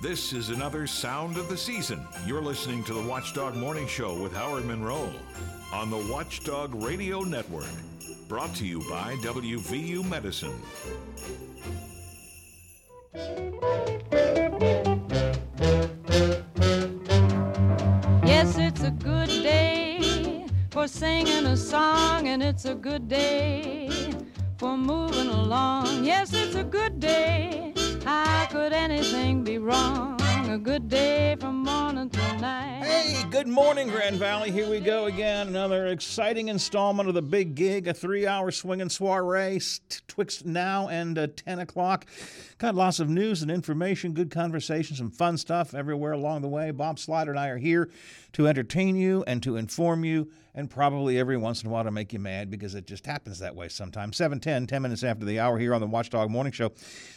This is another sound of the season. You're listening to the Watchdog Morning Show with Howard Monroe on the Watchdog Radio Network. Brought to you by WVU Medicine. Yes, it's a good day for singing a song, and it's a good day for moving along. Yes, it's a good day. Could anything be wrong? A good day from morning night. Hey, good morning, Grand Valley. Here we go again. Another exciting installment of the Big Gig, a three hour swinging soiree twixt now and uh, 10 o'clock. Got lots of news and information, good conversation, some fun stuff everywhere along the way. Bob Slider and I are here to entertain you and to inform you, and probably every once in a while to make you mad because it just happens that way sometimes. 710, 10 minutes after the hour here on the Watchdog Morning Show.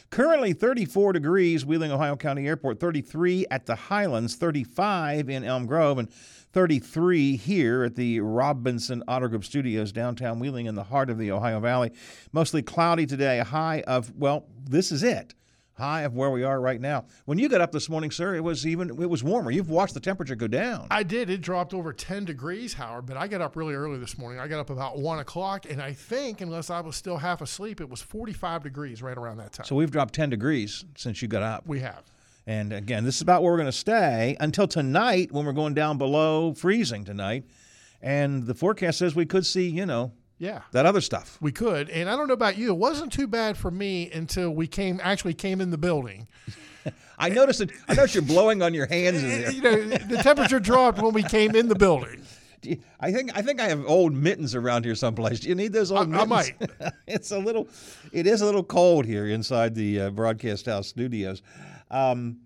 Currently 34 degrees, Wheeling, Ohio County Airport, 33 at the Highlands, 35 in Elm Grove, and 33 here at the Robinson Auto Group Studios, downtown Wheeling, in the heart of the Ohio Valley. Mostly cloudy today, a high of, well, this is it. High of where we are right now. When you got up this morning, sir, it was even it was warmer. You've watched the temperature go down. I did. It dropped over 10 degrees, Howard, but I got up really early this morning. I got up about 1 o'clock, and I think, unless I was still half asleep, it was 45 degrees right around that time. So we've dropped 10 degrees since you got up. we have. And again, this is about where we're going to stay until tonight when we're going down below freezing tonight. And the forecast says we could see, you know, Yeah. that other stuff. We could. And I don't know about you. It wasn't too bad for me until we came actually came in the building. I noticed it. I noticed you're blowing on your hands in there. You know, the temperature dropped when we came in the building. You- I think I think I have old mittens around here someplace. Do you need those old I- I mittens? it's a little, it is a little cold here inside the uh, broadcast house studios. Um,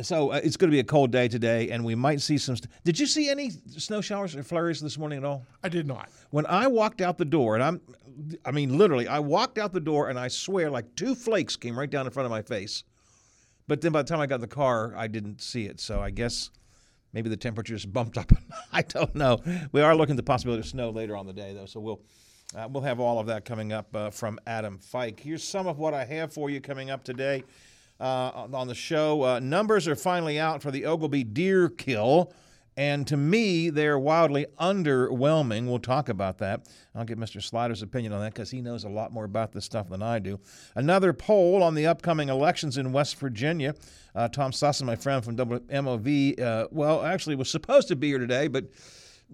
so uh, it's going to be a cold day today, and we might see some. St- Did you see any snow showers or flurries this morning at all? I did not. When I walked out the door, and I'm, I mean, literally, I walked out the door, and I swear, like two flakes came right down in front of my face. But then by the time I got in the car, I didn't see it. So I guess maybe the temperatures bumped up. I don't know. We are looking at the possibility of snow later on the day, though. So we'll. Uh, we'll have all of that coming up uh, from Adam Fike. Here's some of what I have for you coming up today uh, on the show. Uh, numbers are finally out for the Oglebay deer kill. And to me, they're wildly underwhelming. We'll talk about that. I'll get Mr. Slider's opinion on that because he knows a lot more about this stuff than I do. Another poll on the upcoming elections in West Virginia. Uh, Tom Sussin, my friend from WMOV, uh, well, actually was supposed to be here today, but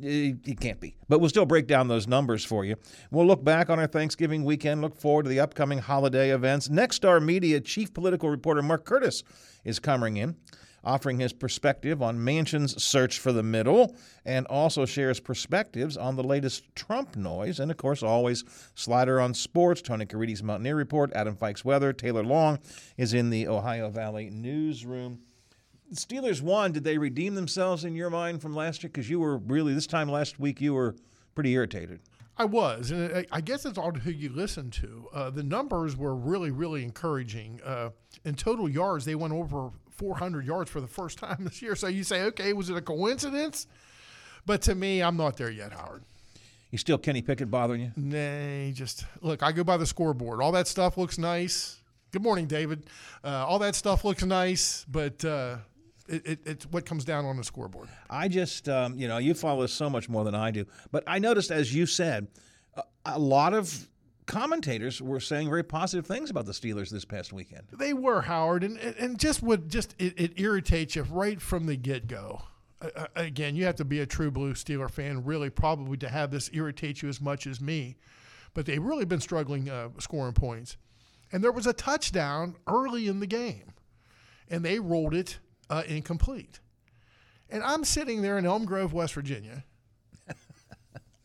he can't be. But we'll still break down those numbers for you. We'll look back on our Thanksgiving weekend, look forward to the upcoming holiday events. Nexstar Media chief political reporter Mark Curtis is coming in, offering his perspective on Manchin's search for the middle, and also shares perspectives on the latest Trump noise. And of course, always Slider on sports, Tony Caridi's Mountaineer Report, Adam Fike's weather, Taylor Long is in the Ohio Valley newsroom. Steelers won. Did they redeem themselves in your mind from last year? Because you were really this time last week you were pretty irritated. I was, and I- I guess it's all who you listen to. Uh, the numbers were really, really encouraging. Uh, in total yards, they went over 400 yards for the first time this year. So you say, okay, was it a coincidence? But to me, I'm not there yet, Howard. You still Kenny Pickett bothering you? Nay, just look. I go by the scoreboard. All that stuff looks nice. Good morning, David. Uh, all that stuff looks nice, but uh, it, it, it's what comes down on the scoreboard. I just, um, you know, you follow this so much more than I do. But I noticed, as you said, a, a lot of commentators were saying very positive things about the Steelers this past weekend. They were Howard, and and just would just it, it irritates you right from the get go. Uh, again, you have to be a true blue Steeler fan, really, probably to have this irritate you as much as me. But they've really been struggling uh, scoring points, and there was a touchdown early in the game, and they rolled it uh, incomplete. And I'm sitting there in Elm Grove, West Virginia,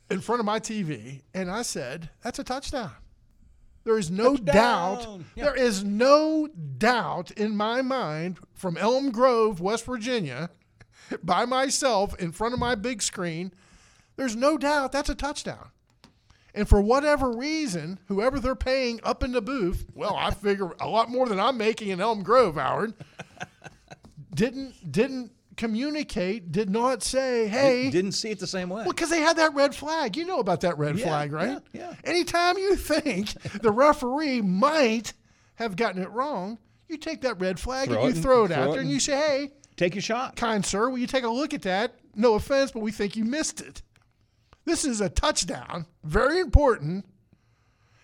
in front of my TV, and I said, "That's a touchdown." There is no doubt. Yeah. There is no doubt in my mind from Elm Grove, West Virginia, by myself in front of my big screen. There's no doubt that's a touchdown. And for whatever reason, whoever they're paying up in the booth, well, I figure a lot more than I'm making in Elm Grove, Howard, didn't didn't communicate, did not say, hey, Didn't see it the same way. well, because they had that red flag. You know about that red Yeah, flag, right? yeah, yeah. Anytime you think the referee might have gotten it wrong, You take that red flag Throw and you and- throw it out it there and and- you say, hey, Take your shot. kind sir, will you take a look at that? No offense, but we think you missed it. This is a touchdown, very important.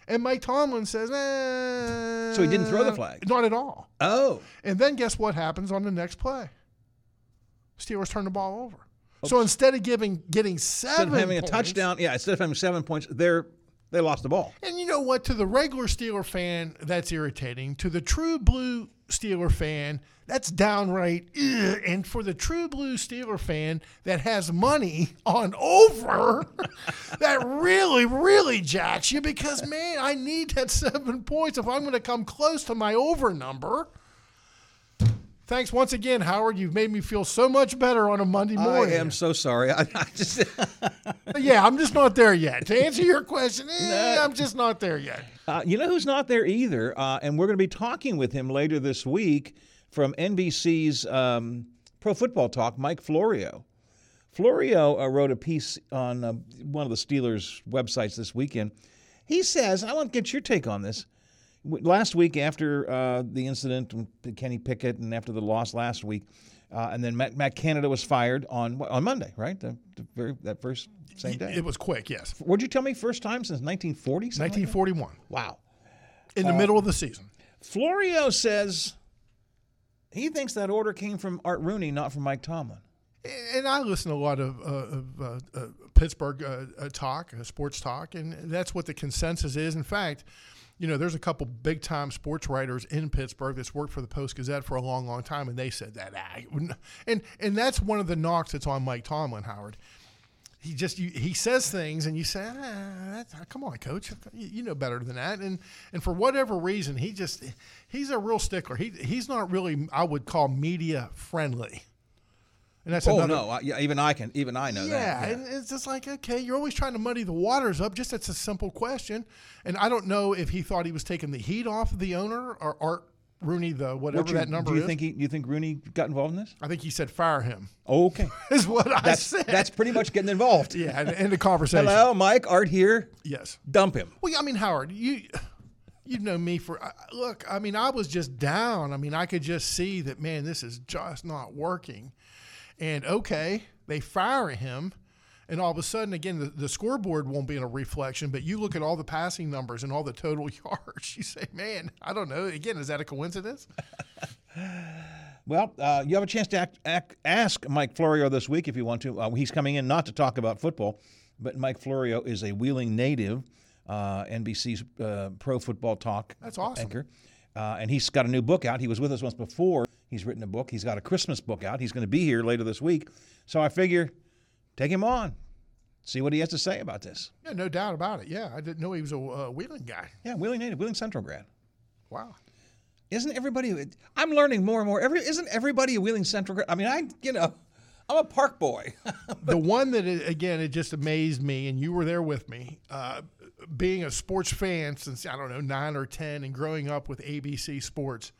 And Mike Tomlin says, eh, So he didn't throw the flag? Not at all. Oh, And then guess what happens on the next play? Steelers turn the ball over. So instead of giving getting seven instead of having a touchdown, yeah, instead of having seven points, they're they lost the ball. And you know what? To the regular Steeler fan, that's irritating. To the true blue Steeler fan, that's downright. Ugh. And for the true blue Steeler fan that has money on over, that really, really jacks you because, man, I need that seven points if I'm going to come close to my over number. Thanks once again, Howard. You've made me feel so much better on a Monday morning. I am so sorry. I, I just yeah, I'm just not there yet. To answer your question, eh, I'm just not there yet. Uh, you know who's not there either, uh, and we're going to be talking with him later this week from NBC's um, Pro Football Talk, Mike Florio. Florio uh, wrote a piece on uh, one of the Steelers' websites this weekend. He says, I want to get your take on this. Last week, after uh, the incident with Kenny Pickett and after the loss last week, uh, and then Matt, Matt Canada was fired on on Monday, right? The, the very, that first same day. It was quick, yes. What'd you tell me? First time since 1940? something like 1941, Wow. in Uh, the middle of the season. Florio says he thinks that order came from Art Rooney, not from Mike Tomlin. And I listen to a lot of, uh, of uh, uh, Pittsburgh uh, uh, talk, uh, sports talk, and that's what the consensus is. In fact, you know, there's a couple big time sports writers in Pittsburgh that's worked for the Post Gazette for a long, long time, and they said that. Ah, and and that's one of the knocks that's on Mike Tomlin, Howard. He just you, he says things, and you say, ah, come on, coach, you know better than that. And and for whatever reason, he just he's a real stickler. He he's not really I would call media friendly. And that's Oh another, no, I, yeah, even I can, even I know yeah, that. Yeah, and it's just like okay, you're always trying to muddy the waters up. Just it's a simple question, and I don't know if he thought he was taking the heat off of the owner or Art Rooney, the whatever What you- that number do you is. think he, you think Rooney got involved in this? I think he said fire him. Okay, Is what I that's said. that's pretty much getting involved. yeah, in, in the conversation. Hello, Mike. Art here. Yes. Dump him. Well, I mean, Howard, you you know me for look. I mean, I was just down. I mean, I could just see that man, this is just not working. And okay, they fire him, and all of a sudden, again, the, the scoreboard won't be in a reflection. But you look at all the passing numbers and all the total yards. You say, man, I don't know. Again, is that a coincidence? Well, uh, you have a chance to act, act, ask Mike Florio this week if you want to. Uh, he's coming in not to talk about football, but Mike Florio is a Wheeling native, uh, NBC's uh, Pro Football Talk That's awesome. anchor. Uh, and he's got a new book out. He was with us once before. He's written a book. He's got a Christmas book out. He's going to be here later this week. So I figure take him on, see what he has to say about this. Yeah, no doubt about it. Yeah, I didn't know he was a uh, wheeling guy. Yeah, Wheeling native, Wheeling Central grad. Wow. Isn't everybody? I'm learning more and more. Every isn't everybody a Wheeling Central grad? I mean, I you know, I'm a park boy. the one that it, again it just amazed me and you were there with me uh, being a sports fan since i don't know 9 or 10 and growing up with abc sports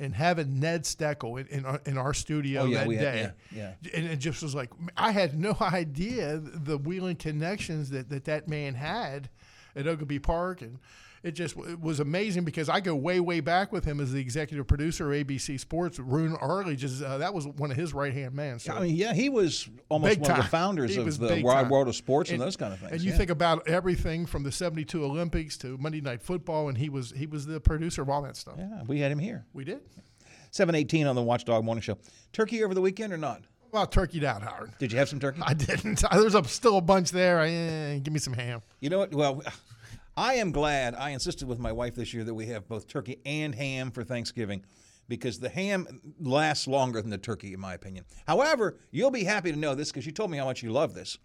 and having ned steckel in, in, our, in our studio Oh, yeah, that had- day. yeah, and it just was like i had no idea the wheeling connections that that, that man had at Oglebay Park and it just it was amazing because I go way way back with him as the executive producer of ABC Sports. Roone Arledge is uh, that was one of his right hand man. So I mean, yeah, he was almost Big one of the founders He of the wide time. world of sports and, those kind of things. And you yeah. think about everything from the '72 Olympics to Monday Night Football, and he was he was the producer of all that stuff. yeah, we had him here. We did. 718 on the Watchdog Morning Show. Turkey over the weekend or not? Well, turkeyed out, Howard. Did you have some turkey? I didn't. There's a, still a bunch there. I, eh, give me some ham. You know what? Well, I am glad I insisted with my wife this year that we have both turkey and ham for Thanksgiving because the ham lasts longer than the turkey, in my opinion. However, you'll be happy to know this because you told me how much you love this.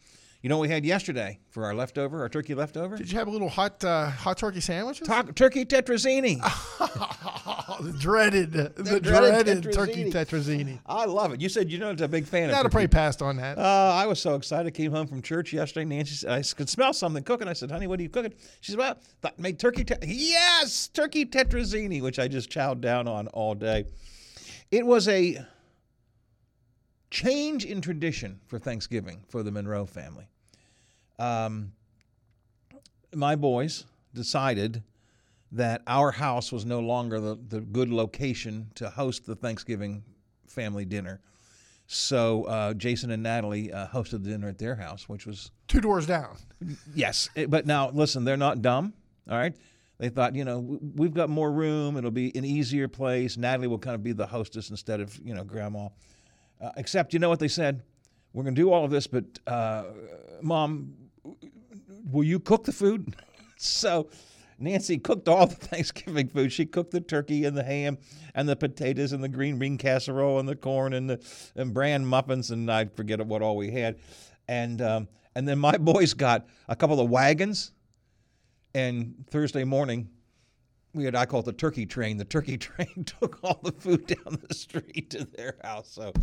You know what we had yesterday for our leftover, our turkey leftover? Did you have a little hot uh, hot turkey sandwiches? Ta- turkey tetrazzini. The dreaded, the, dreaded dreaded, tetrazzini. turkey tetrazzini. I love it. You said you're not a big fan of. Not of a pretty passed on that. Uh, I was so excited. Came home from church yesterday. Nancy, said, I could smell something cooking. I said, "Honey, what are you cooking?" She said, "Well, made turkey. Te- yes, turkey tetrazzini, which I just chowed down on all day." It was a change in tradition for Thanksgiving for the Monroe family. Um, my boys decided that our house was no longer the, the good location to host the Thanksgiving family dinner. So uh, Jason and Natalie uh, hosted the dinner at their house, which was Two doors down. Yes, it- but now listen, they're not dumb. All right, they thought, you know, we've got more room. It'll be an easier place. Natalie will kind of be the hostess instead of you know grandma. Uh, except, you know what they said? We're going to do all of this, but uh, mom, will you cook the food? so. Nancy cooked all the Thanksgiving food. She cooked the turkey and the ham and the potatoes and the green bean casserole and the corn and the and bran muffins and I forget what all we had. And um, and then my boys got a couple of wagons. And Thursday morning, we had I call it the turkey train. The turkey train took all the food down the street to their house. So,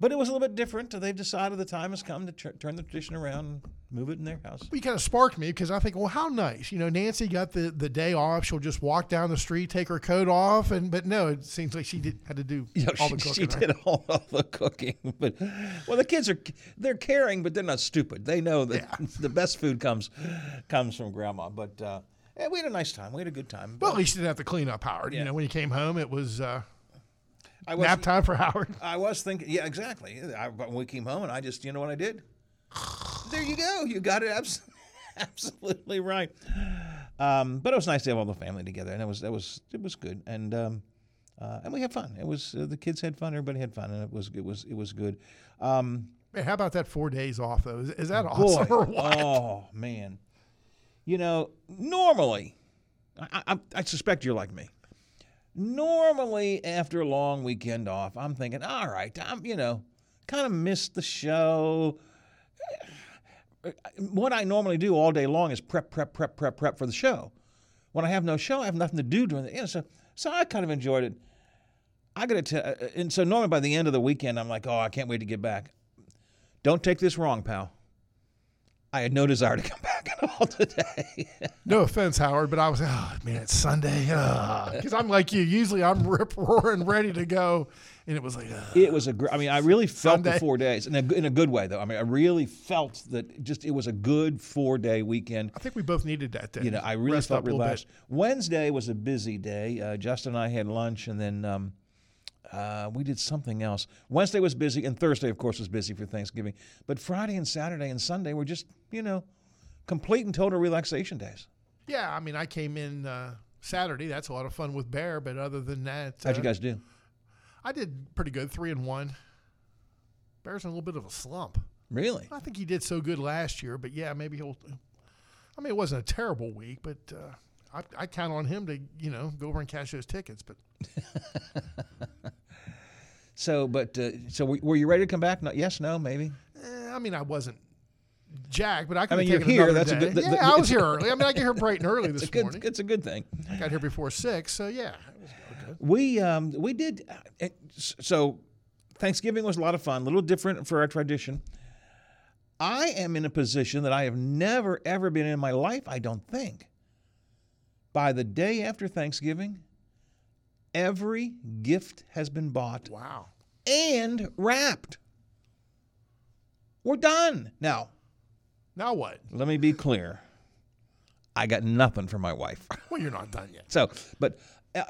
but it was a little bit different. They've decided the time has come to tr- turn the tradition around, and move it in their house. Well, you kind of sparked me because I think, well, how nice. You know, Nancy got the, the day off. She'll just walk down the street, take her coat off, and but no, it seems like she did had to do You know, all she, the cooking. she right? did all, all the cooking, but well, the kids are they're caring, but they're not stupid. They know that the best food comes comes from grandma. But uh, yeah, we had a nice time. We had a good time. Well, at least you didn't have to clean up, Howard. Yeah. You know, when you came home, it was uh, I was nap time for Howard. I was thinking, yeah, exactly. I, when we came home, and I just, you know what I did? There you go. You got it abs- absolutely right. Um, but it was nice to have all the family together, and it was that was it was good, and um, uh, and we had fun. It was uh, the kids had fun, everybody had fun, and it was it was it was good. Um, Man, how about that four days off though? Is, is that boy, awesome or what? oh man, you know, normally, I, I, I suspect you're like me. Normally, after a long weekend off, I'm thinking, all right, I'm, you know, kind of missed the show. What I normally do all day long is prep, prep, prep, prep, prep for the show. When I have no show, I have nothing to do during the, know, so, so I kind of enjoyed it. I got to tell, uh, and so normally by the end of the weekend, I'm like, oh, I can't wait to get back. Don't take this wrong, pal. I had no desire to come back today. No offense, Howard, but I was, oh man, it's Sunday. Because I'm like you. Usually I'm rip roaring, ready to go, and it was like, uh, it was a gr I mean, I really felt the four days in a, in a good way, though. I mean, I really felt that just it was a good four day weekend. I think we both needed that day. You know, I really Rest felt up a little relaxed. Wednesday was a busy day. Uh, Justin and I had lunch, and then um, uh, we did something else. Wednesday was busy, and Thursday, of course, was busy for Thanksgiving. But Friday and Saturday and Sunday were just, you know, complete and total relaxation days. Yeah, I mean, I came in uh, Saturday. That's a lot of fun with Bear, but other than that, How'd you uh, guys do? I did pretty good, three and one. Bear's in a little bit of a slump. Really? I think he did so good last year, but yeah, maybe he'll. I mean, it wasn't a terrible week, but uh, I, I count on him to, you know, go over and cash those tickets. But So, but uh, so were, were you ready to come back? No, yes, no, maybe. eh, I mean, I wasn't jacked, but I could mean, have you're here, that's a day. good- the- yeah, I was here early. I mean, I get here bright and early It's this a good. morning. It's a good thing. I got here before six, so yeah. Good. We um, we did uh, so. Thanksgiving was a lot of fun, a little different for our tradition. I am in a position that I have never ever been in my life. I don't think. By the day after Thanksgiving, every gift has been bought Wow. and wrapped. We're done now. Now what? Let me be clear. I got nothing for my wife. Well, you're not done yet. So, but uh,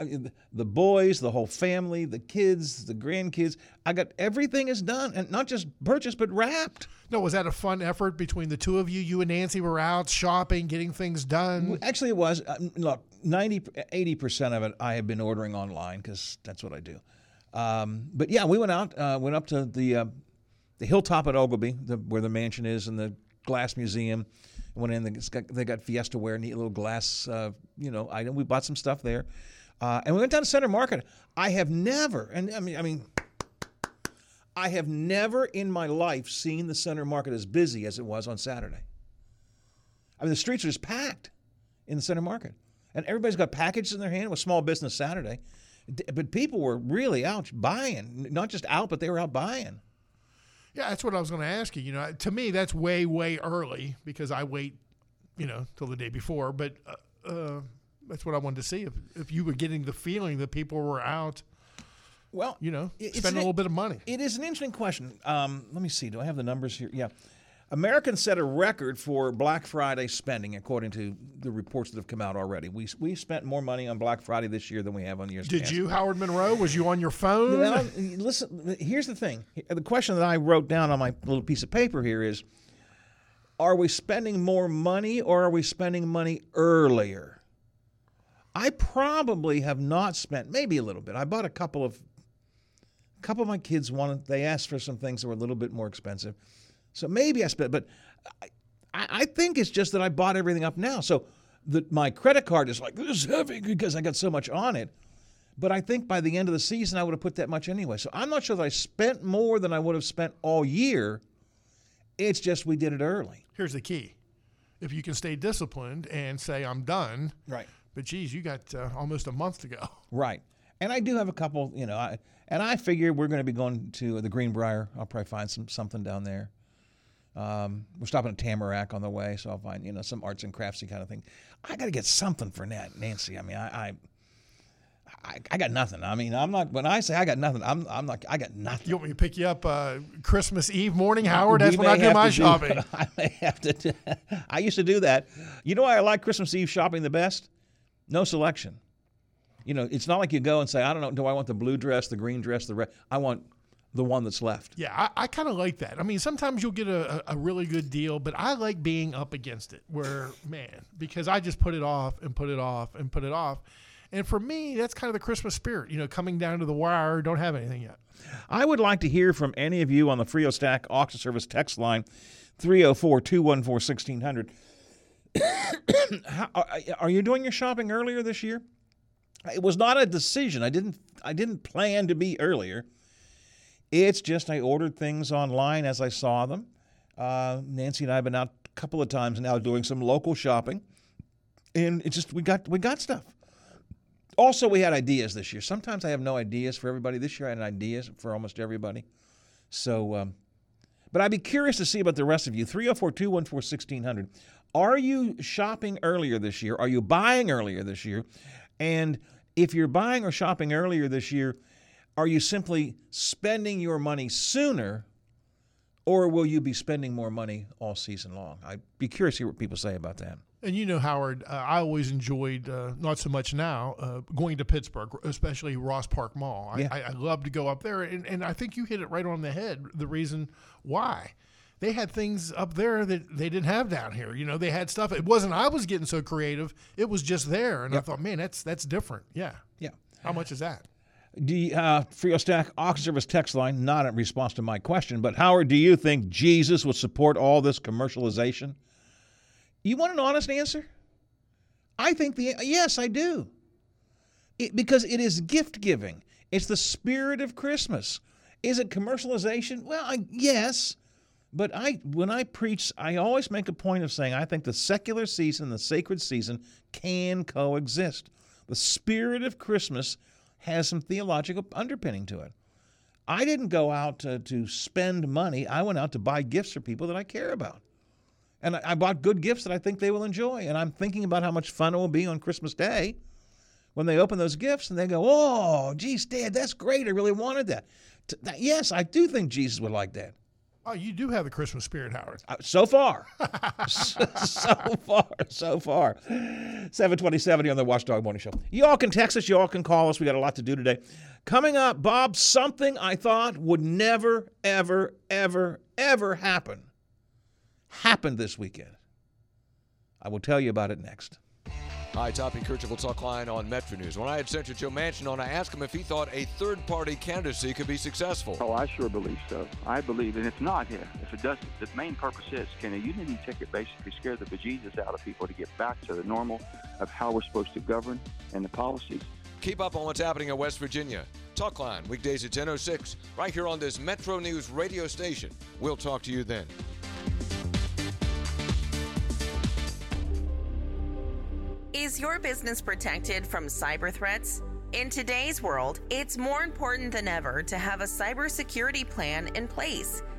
the boys, the whole family, the kids, the grandkids, I got everything is done and not just purchased, but wrapped. No, was that a fun effort between the two of you? You and Nancy were out shopping, getting things done. Actually, it was. Uh, look, 90, 80% of it I have been ordering online because that's what I do. Um, but yeah, we went out, uh, went up to the uh, the hilltop at Oglebay, the, where the mansion is, and the glass museum. Went in. They got, they got Fiesta ware, neat little glass, uh, you know, item. We bought some stuff there, uh, and we went down to Center Market. I have never, and I mean, I mean, I have never in my life seen the Center Market as busy as it was on Saturday. I mean, the streets are just packed in the Center Market, and everybody's got packages in their hand. It was Small Business Saturday, but people were really out buying, not just out, but they were out buying. Yeah, that's what I was going to ask you. You know, to me, that's way, way early because I wait, you know, till the day before. But uh, uh, that's what I wanted to see if if you were getting the feeling that people were out, Well, you know, spending a little bit of money. It is an interesting question. Um, let me see. Do I have the numbers here? Yeah. Americans set a record for Black Friday spending, according to the reports that have come out already. We we spent more money on Black Friday this year than we have on years Did past. you, Howard Monroe? Was you on your phone? Listen. Here's the thing. The question that I wrote down on my little piece of paper here is: Are we spending more money, or are we spending money earlier? I probably have not spent maybe a little bit. I bought a couple of a couple of my kids wanted they asked for some things that were a little bit more expensive. So maybe I spent, but I, I think it's just that I bought everything up now. So the, my credit card is like this is heavy because I got so much on it. But I think by the end of the season, I would have put that much anyway. So I'm not sure that I spent more than I would have spent all year. It's just we did it early. Here's the key: if you can stay disciplined and say I'm done, Right. but geez, you got uh, almost a month to go. Right. And I do have a couple, you know, I, and I figure we're going to be going to the Greenbrier. I'll probably find some something down there. Um, we're stopping at Tamarack on the way, so I'll find you know some arts and craftsy kind of thing. I got to get something for Nat, Nancy. I mean, I, I, I, I got nothing. I mean, I'm not. When I say I got nothing, I'm, I'm not. I got nothing. You want me to pick you up uh, Christmas Eve morning, Howard? That's We when I do my do- shopping. I may have to. do- I used to do that. You know why I like Christmas Eve shopping the best? No selection. You know, it's not like you go and say, I don't know, do I want the blue dress, the green dress, the red? I want the one that's left. Yeah, I, I kind of like that. I mean, sometimes you'll get a, a, really good deal, but I like being up against it where, man, because I just put it off and put it off and put it off. And for me, that's kind of the Christmas spirit, you know, coming down to the wire, don't have anything yet. I would like to hear from any of you on the Frio Stack Auction Service text line 304 214 1600. Are you doing your shopping earlier this year? It was not a decision. I didn't I didn't plan to be earlier. It's just I ordered things online as I saw them. Uh, Nancy and I have been out a couple of times now doing some local shopping, and it just we got we got stuff. Also, we had ideas this year. Sometimes I have no ideas for everybody. This year I had ideas for almost everybody. So, um, but I'd be curious to see about the rest of you. 304 214 1600. Are you shopping earlier this year? Are you buying earlier this year? And if you're buying or shopping earlier this year, are you simply spending your money sooner or will you be spending more money all season long? I'd be curious to hear what people say about that. And you know, Howard, uh, I always enjoyed, uh, not so much now, uh, going to Pittsburgh, especially Ross Park Mall. I, Yeah. I, I love to go up there. And, and I think you hit it right on the head. The reason why. They had things up there that they didn't have down here. You know, they had stuff. It wasn't I was getting so creative. It was just there. And I thought, man, that's that's different. Yeah. Yeah. How much is that? You, uh, Frio Stack Auction Service text line, not in response to my question, but Howard, do you think Jesus would support all this commercialization? You want an honest answer? I think the yes, I do. It, because it is gift giving. It's the spirit of Christmas. Is it commercialization? Well, I, yes. But I, when I preach, I always make a point of saying I think the secular season, the sacred season, can coexist. The spirit of Christmas has some theological underpinning to it. I didn't go out to, to spend money. I went out to buy gifts for people that I care about. And I, I bought good gifts that I think they will enjoy. And I'm thinking about how much fun it will be on Christmas Day when they open those gifts and they go, oh, geez, Dad, that's great. I really wanted that. Yes, I do think Jesus would like that. Oh, you do have the Christmas spirit, Howard. Uh, So far. so, far. So far. 727 on the Watchdog Morning Show. You all can text us. You all can call us. We got a lot to do today. Coming up, Bob, something I thought would never, ever, ever, ever happen happened this weekend. I will tell you about it next. Hi, Hoppy Kercheval will talk line on Metro News. When I had Senator Joe Manchin on, I asked him if he thought a third-party candidacy could be successful. Oh, I sure believe so. I believe, and it's not here. If it doesn't, the main purpose is can a unity ticket basically scare the bejesus out of people to get back to the normal of how we're supposed to govern and the policies? Keep up on what's happening in West Virginia. Talk line weekdays at 10:06 right here on this Metro News radio station. We'll talk to you then. Is your business protected from cyber threats? In today's world, it's more important than ever to have a cybersecurity plan in place.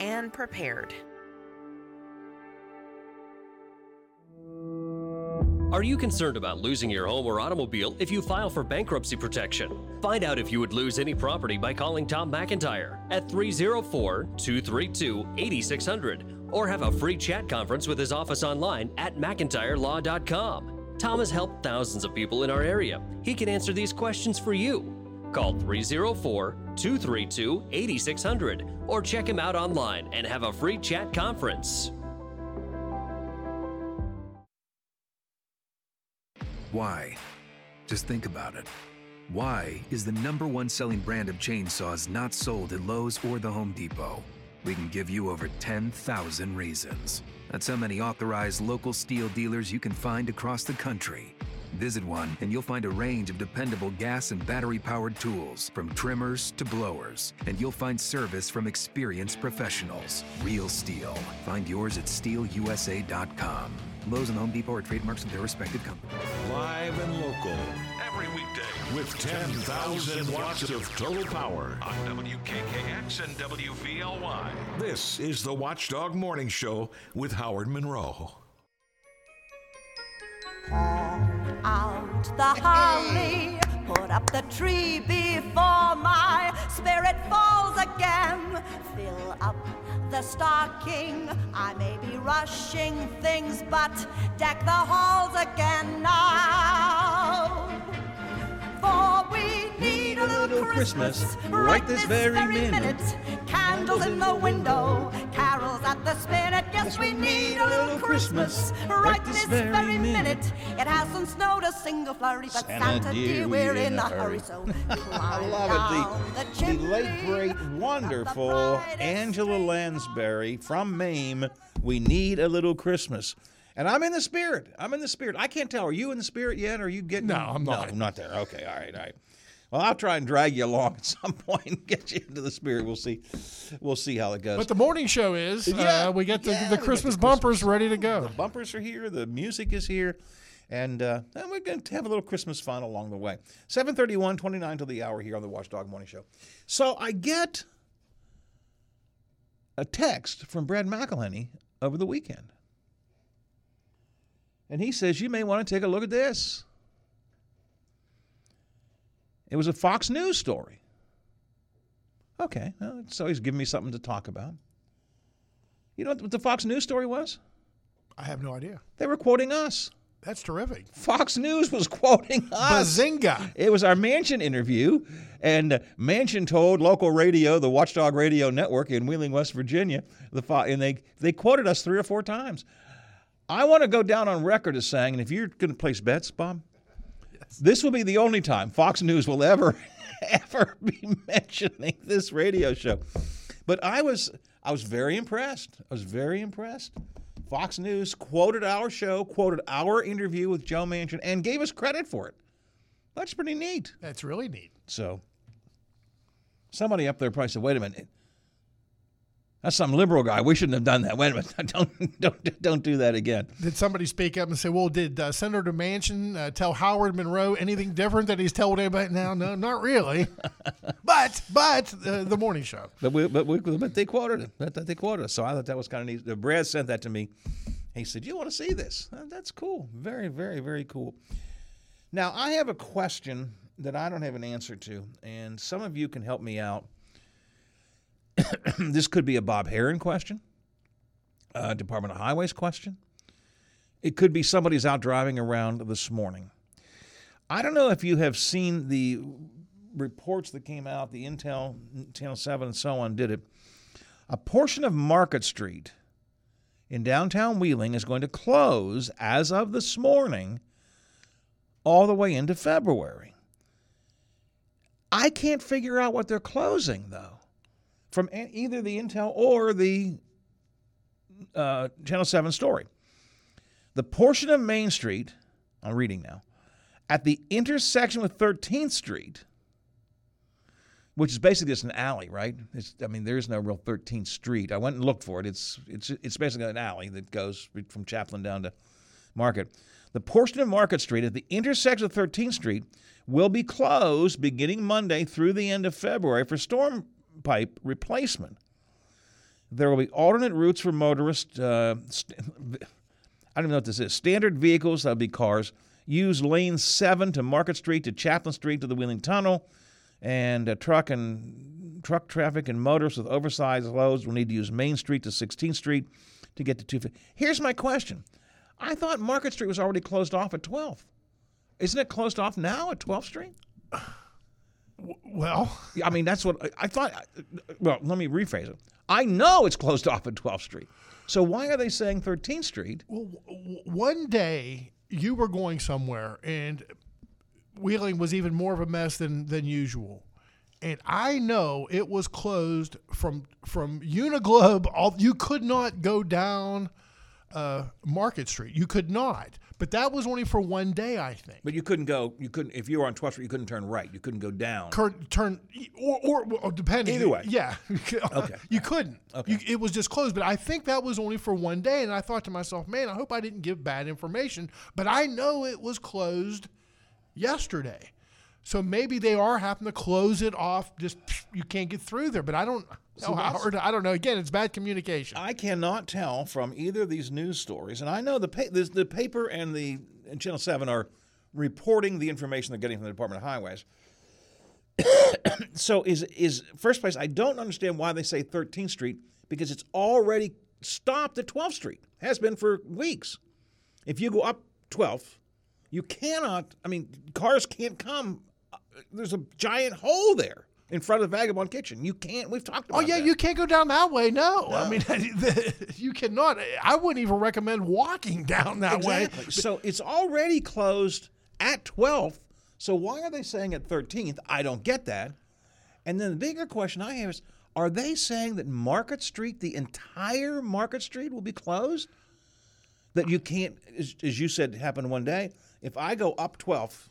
and prepared. Are you concerned about losing your home or automobile if you file for bankruptcy protection? Find out if you would lose any property by calling Tom McIntyre at 304 232 8600 or have a free chat conference with his office online at McIntyreLaw.com. Tom has helped thousands of people in our area. He can answer these questions for you. Call 304 232 8600 or check him out online and have a free chat conference. Why? Just think about it. Why is the number one selling brand of chainsaws not sold at Lowe's or the Home Depot? We can give you over 10,000 reasons. That's how many authorized local STIHL dealers you can find across the country. Visit one and you'll find a range of dependable gas and battery powered tools, from trimmers to blowers. And you'll find service from experienced professionals. Real STIHL. Find yours at stihlusa.com. Lowe's and Home Depot are trademarks of their respective companies. Live and local. Every weekday with 10,000 watts of total power on WKKX and WVLY. This is the Watchdog Morning Show with Howard Monroe. Out the holly. Put up the tree before my spirit falls again. Fill up the stocking. I may be rushing things, but deck the halls again now. For we need a little Christmas right this very minute. Candles in the window, carols at the spinet. Yes, we need a little Christmas right this very minute. It hasn't snowed a single flurry, but Santa, dear, we're in a hurry. So I love it. The, the, the late, great, wonderful Angela Lansbury from Mame. We need a little Christmas. And I'm in the spirit. I'm in the spirit. I can't tell. Are you in the spirit yet? Or are you getting? No, I'm not. No, I'm not there. Okay, all right, all right. Well, I'll try and drag you along at some point and get you into the spirit. We'll see. We'll see how it goes. But the morning show is. Yeah, uh, we get the, yeah, the Christmas the bumpers ready to go. The bumpers are here. The music is here. And, uh, and we're going to have a little Christmas fun along the way. 731, 29 till the hour here on the Watchdog Morning Show. So I get a text from Brad McElhinny over the weekend. And he says, You may want to take a look at this. It was a Fox News story. Okay, well, so he's giving me something to talk about. You know what the Fox News story was? I have no idea. They were quoting us. That's terrific. Fox News was quoting us. Bazinga! It was our Manchin interview, and Manchin told local radio, the Watchdog Radio Network in Wheeling, West Virginia, the and they they quoted us three or four times. I want to go down on record as saying, and if you're going to place bets, Bob, this will be the only time Fox News will ever ever be mentioning this radio show. But I was I was very impressed. I was very impressed. Fox News quoted our show, quoted our interview with Joe Manchin, and gave us credit for it. That's pretty neat. That's really neat. So somebody up there probably said, "Wait a minute, that's some liberal guy. We shouldn't have done that. Wait a minute, don't don't don't do that again." Did somebody speak up and say, "Well, did uh, Senator Manchin uh, tell Howard Monroe anything different that he's told anybody?" Now, no, not really. but but uh, the morning show. But we, but we, but they quoted it. That, that they quoted us. So I thought that was kind of neat. Brad sent that to me. He said, "You want to see this? Uh, That's cool. Very, very, very cool." Now I have a question that I don't have an answer to, and some of you can help me out. this could be a Bob Heron question, a Department of Highways question. It could be somebody's out driving around this morning. I don't know if you have seen the reports that came out, the Intel, Channel 7, and so on did it. A portion of Market Street in downtown Wheeling is going to close as of this morning all the way into February. I can't figure out what they're closing, though. From either the Intel or the uh, Channel 7 story. The portion of Main Street, I'm reading now, at the intersection with 13th Street, which is basically just an alley, right? It's, I mean, there is no real 13th Street. I went and looked for it. It's it's it's basically an alley that goes from Chapline down to Market. The portion of Market Street at the intersection of 13th Street will be closed beginning Monday through the end of February for storm pipe replacement. There will be alternate routes for motorists. Uh, st- I don't even know what this is. Standard vehicles, that'll be cars, use lane 7 to Market Street to Chapline Street to the Wheeling Tunnel and uh, truck and truck traffic and motorists with oversized loads will need to use Main Street to 16th Street to get to 250. Here's my question. I thought Market Street was already closed off at 12th. Isn't it closed off now at 12th Street? Well, I mean, that's what I, I thought. Well, let me rephrase it. I know it's closed off at 12th Street. So why are they saying 13th Street? Well, one day you were going somewhere and Wheeling was even more of a mess than than usual. And I know it was closed from from Uniglobe. All you could not go down uh, Market Street. You could not. But that was only for one day, I think. But you couldn't go. You couldn't if you were on 12th Street. You couldn't turn right. You couldn't go down. Cur- turn or, or, or depending. Either way. yeah. Okay. you couldn't. Okay. You, it was just closed. But I think that was only for one day, and I thought to myself, man, I hope I didn't give bad information. But I know it was closed yesterday, so maybe they are having to close it off. Just you can't get through there. But I don't. Know, Howard, I don't know. Again, it's bad communication. I cannot tell from either of these news stories, and I know the pa- the, the paper and the and Channel Seven are reporting the information they're getting from the Department of Highways. so is is first place? I don't understand why they say 13th Street because it's already stopped at 12th Street. Has been for weeks. If you go up 12th, you cannot. I mean, cars can't come. uh, There's a giant hole there in front of the Vagabond Kitchen. You can't. We've talked oh, about. Oh yeah, that. you can't go down that way. No, I mean you cannot. I wouldn't even recommend walking down that Exactly. way. So it's already closed at 12th. So why are they saying at 13th? I don't get that. And then the bigger question I have is are they saying that Market Street, the entire Market Street, will be closed? That you can't, as, as you said, happened one day. If I go up 12th,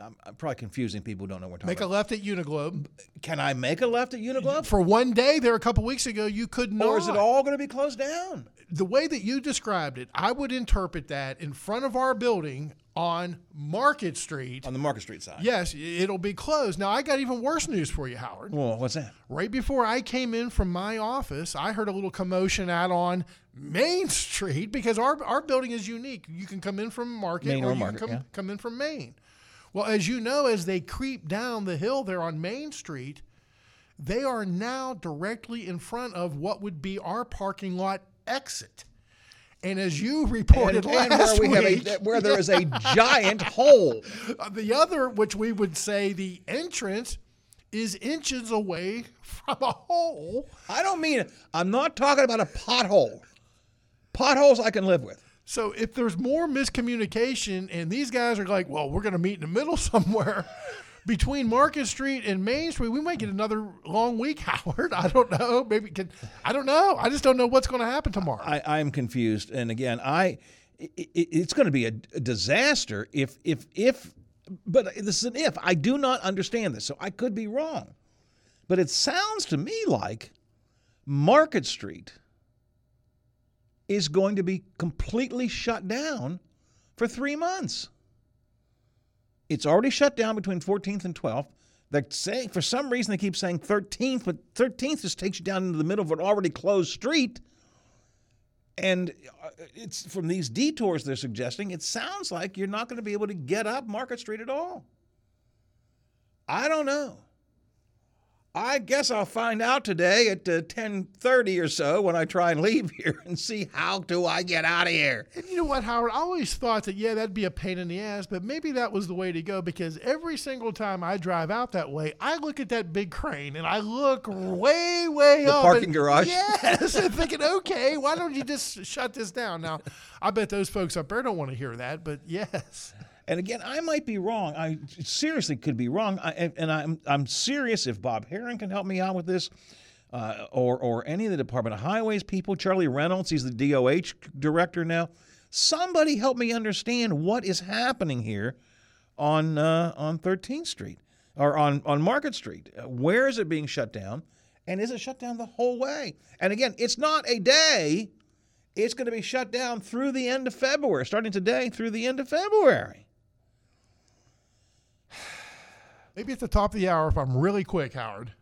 I'm, I'm probably confusing people who don't know what we're talking Make a left at Uniglobe. Can I make a left at Uniglobe? For one day there a couple weeks ago, you could not. Or is it all going to be closed down? the way that you described it? I would interpret that in front of our building on Market Street. On the Market Street side. Yes, it'll be closed. Now I got even worse news for you, Howard. Well, what's that? Right before I came in from my office, I heard a little commotion out on Main Street because our our building is unique. You can come in from Market Main or, or you can come, yeah. come in from Main. Well, as you know, as they creep down the hill there on Main Street, they are now directly in front of what would be our parking lot exit. And as you reported And, and last where, we week, have a, where there is a giant hole. uh, the other, which we would say the entrance, is inches away from a hole. I don't mean it. I'm not talking about a pothole. Potholes I can live with. So if there's more miscommunication and these guys are like, well, we're going to meet in the middle somewhere between Market Street and Main Street, we might get another long week, Howard. I don't know. Maybe can I don't know. I just don't know what's going to happen tomorrow. I, I'm confused. And again, I it, it- it's going to be a, a disaster if if if. But this is an if. I do not understand this, so I could be wrong. But it sounds to me like Market Street is going to be completely shut down for three months. It's already shut down between 14th and 12th. They're saying for some reason they keep saying 13th, but 13th just takes you down into the middle of an already closed street. And uh, it's from these detours they're suggesting, it sounds like you're not going to be able to get up Market Street at all. I don't know. I guess I'll find out today at uh, 10:30 or so when I try and leave here and see how do I get out of here. And you know what, Howard? I always thought that, yeah, that'd be a pain in the ass, but maybe that was the way to go because every single time I drive out that way, I look at that big crane and I look way, way The up. The parking and- garage? Yes. and thinking, okay, why don't you just shut this down? Now, I bet those folks up there don't want to hear that, but yes. And again, I might be wrong. I seriously could be wrong. I, and I'm I'm serious. If Bob Herring can help me out with this, uh, or or any of the Department of Highways people. Charlie Reynolds, he's the DOH director now. Somebody help me understand what is happening here on uh, on 13th Street or on on Market Street. Where is it being shut down? And is it shut down the whole way? And again, it's not a day. It's going to be shut down through the end of February, starting today through the end of February. Maybe at the top of the hour, if I'm really quick, Howard,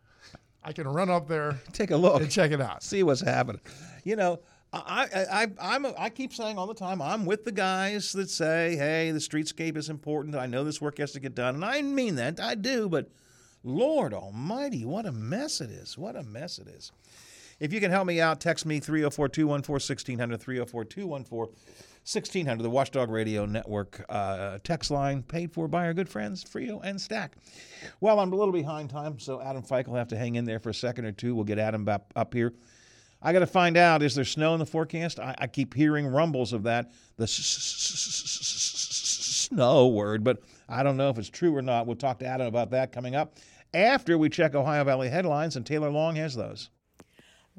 I can run up there, take a look, and check it out. See what's happening. You know, I, I, I'm, I keep saying all the time, I'm with the guys that say, hey, the streetscape is important. I know this work has to get done. And I mean that. I do. But Lord Almighty, what a mess it is. What a mess it is. If you can help me out, text me 304 214 1600, 304 214 1600, the Watchdog Radio Network uh, text line, paid for by our good friends Frio and Stack. Well, I'm a little behind time, so Adam Fike will have to hang in there for a second or two. We'll get Adam up, up here. I got to find out is there snow in the forecast? I, I keep hearing rumbles of that, the snow word, but I don't know if it's true or not. We'll talk to Adam about that coming up after we check Ohio Valley headlines, and Taylor Long has those.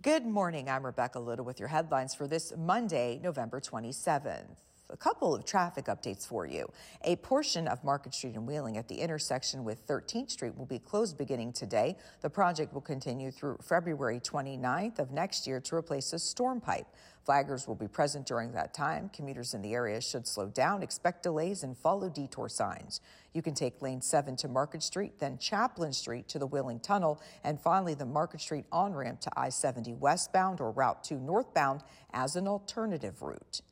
Good morning. I'm Rebecca Little with your headlines for this Monday, November 27th. A couple of traffic updates for you. A portion of Market Street and Wheeling at the intersection with 13th Street will be closed beginning today. The project will continue through February 29th of next year to replace a storm pipe. Flaggers will be present during that time. Commuters in the area should slow down, expect delays, and follow detour signs. You can take Lane 7 to Market Street, then Chapline Street to the Wheeling Tunnel, and finally the Market Street on ramp to I 70 westbound or Route 2 northbound as an alternative route.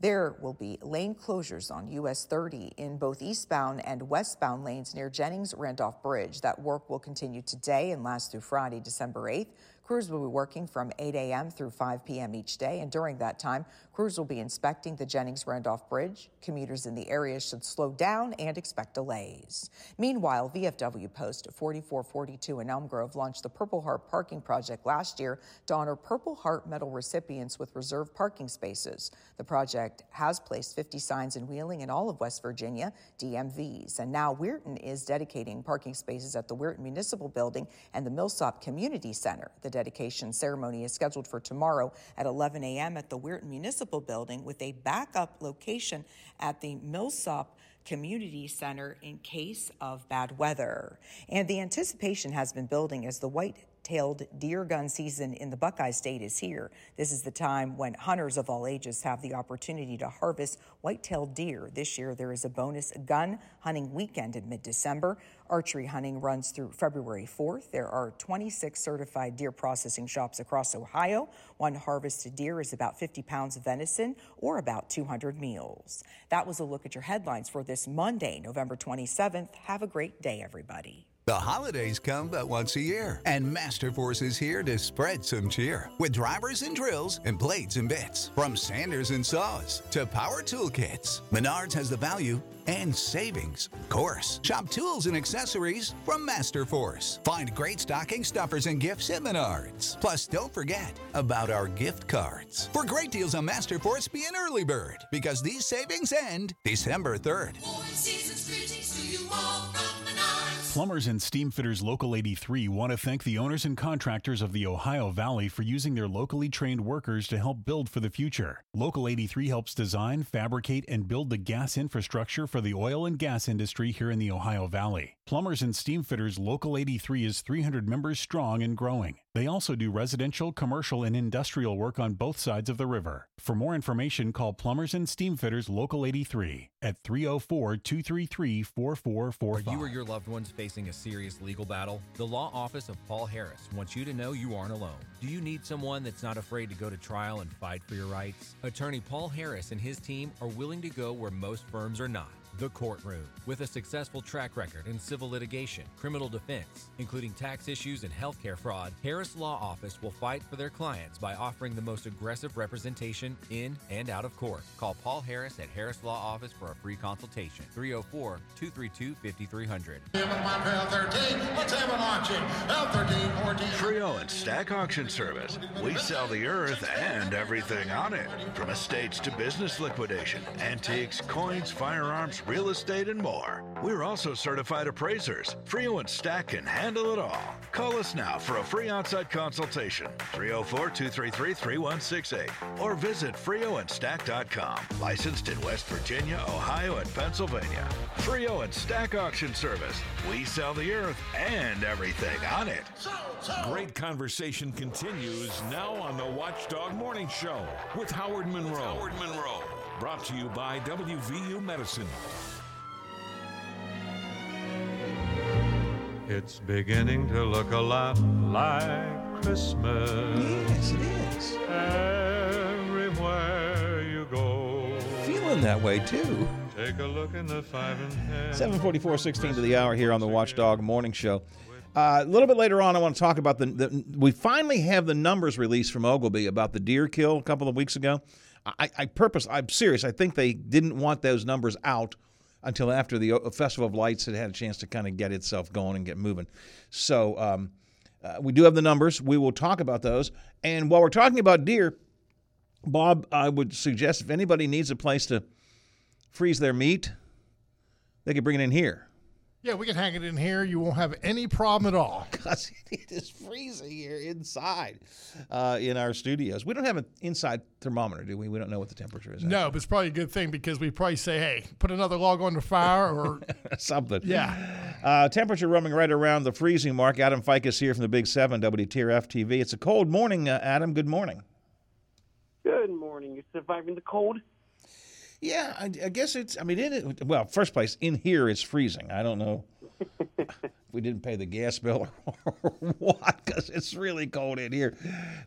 There will be lane closures on US 30 in both eastbound and westbound lanes near Jennings Randolph Bridge. That work will continue today and last through Friday, December 8th. Crews will be working from 8 a.m. through 5 p.m. each day, and during that time, crews will be inspecting the Jennings Randolph Bridge. Commuters in the area should slow down and expect delays. Meanwhile, VFW Post 4442 in Elm Grove launched the Purple Heart Parking Project last year to honor Purple Heart Medal recipients with reserved parking spaces. The project has placed 50 signs in Wheeling and all of West Virginia, DMVs, and now Weirton is dedicating parking spaces at the Weirton Municipal Building and the Millsop Community Center. The dedication ceremony is scheduled for tomorrow at 11 a.m. at the Weirton Municipal Building with a backup location at the Millsop Community Center in case of bad weather. And the anticipation has been building as the white tailed deer gun season in the Buckeye State is here. This is the time when hunters of all ages have the opportunity to harvest white-tailed deer. This year there is a bonus gun hunting weekend in mid-December. Archery hunting runs through February 4th. There are 26 certified deer processing shops across Ohio. One harvested deer is about 50 pounds of venison or about 200 meals. That was a look at your headlines for this Monday, November 27th. Have a great day, everybody. The holidays come but once a year, and Masterforce is here to spread some cheer with drivers and drills and blades and bits. From sanders and saws to power tool kits, Menards has the value and savings. Of course, shop tools and accessories from Masterforce. Find great stocking stuffers and gifts at Menards. Plus, don't forget about our gift cards. For great deals on Masterforce, be an early bird because these savings end December 3rd. Plumbers and Steam Fitters Local 83 want to thank the owners and contractors of the Ohio Valley for using their locally trained workers to help build for the future. Local 83 helps design, fabricate, and build the gas infrastructure for the oil and gas industry here in the Ohio Valley. Plumbers and Steam Fitters Local 83 is 300 members strong and growing. They also do residential, commercial, and industrial work on both sides of the river. For more information, call Plumbers and Steamfitters Local 83 at 304 233 4445. You or your loved ones facing a serious legal battle? The law office of Paul Harris wants you to know you aren't alone. Do you need someone that's not afraid to go to trial and fight for your rights? Attorney Paul Harris and his team are willing to go where most firms are not the courtroom. With a successful track record in civil litigation, criminal defense, including tax issues and healthcare fraud, Harris Law Office will fight for their clients by offering the most aggressive representation in and out of court. Call Paul Harris at Harris Law Office for a free consultation. 304 232 5300. L13, let's have a launching. L13, 14, Frio and Stack Auction Service. We sell the earth and everything on it, from estates to business liquidation, antiques, coins, firearms, real estate, and more. We're also certified appraisers. Frio and Stack can handle it all. Call us now for a free on-site consultation. 304-233-3168 or visit frioandstack.com. Oh Licensed in West Virginia, Ohio, and Pennsylvania. Frio and Stack Auction Service. We sell the earth and everything on it. Great conversation continues now on the Watchdog Morning Show with Howard Monroe. Howard Monroe. Brought to you by WVU Medicine. It's beginning to look a lot like Christmas. Yes, it is. Everywhere you go. Feeling that way too. Take a look in the five and ten. 744, 16 to the hour here on the Watchdog Morning Show. Uh, a little bit later on, I want to talk about the, the. We finally have the numbers released from Oglebay about the deer kill a couple of weeks ago. I, I purpose. I'm serious. I think they didn't want those numbers out until after the uh, Festival of Lights had had a chance to kind of get itself going and get moving. So um, uh, we do have the numbers. We will talk about those. And while we're talking about deer, Bob, I would suggest if anybody needs a place to freeze their meat, they could bring it in here. Yeah, we can hang it in here. You won't have any problem at all. Because it is freezing here inside uh, in our studios. We don't have an inside thermometer, do we? We don't know what the temperature is. No, but it's probably a good thing because we probably say, hey, put another log on the fire or something. Yeah. Uh, temperature roaming right around the freezing mark. Adam Fike's here from the Big Seven, WTRF TV. It's a cold morning, uh, Adam. Good morning. Good morning. You surviving the cold? Yeah, I, I guess it's. I mean, it. Well, first place in here it's freezing. I don't know if we didn't pay the gas bill or what, because it's really cold in here.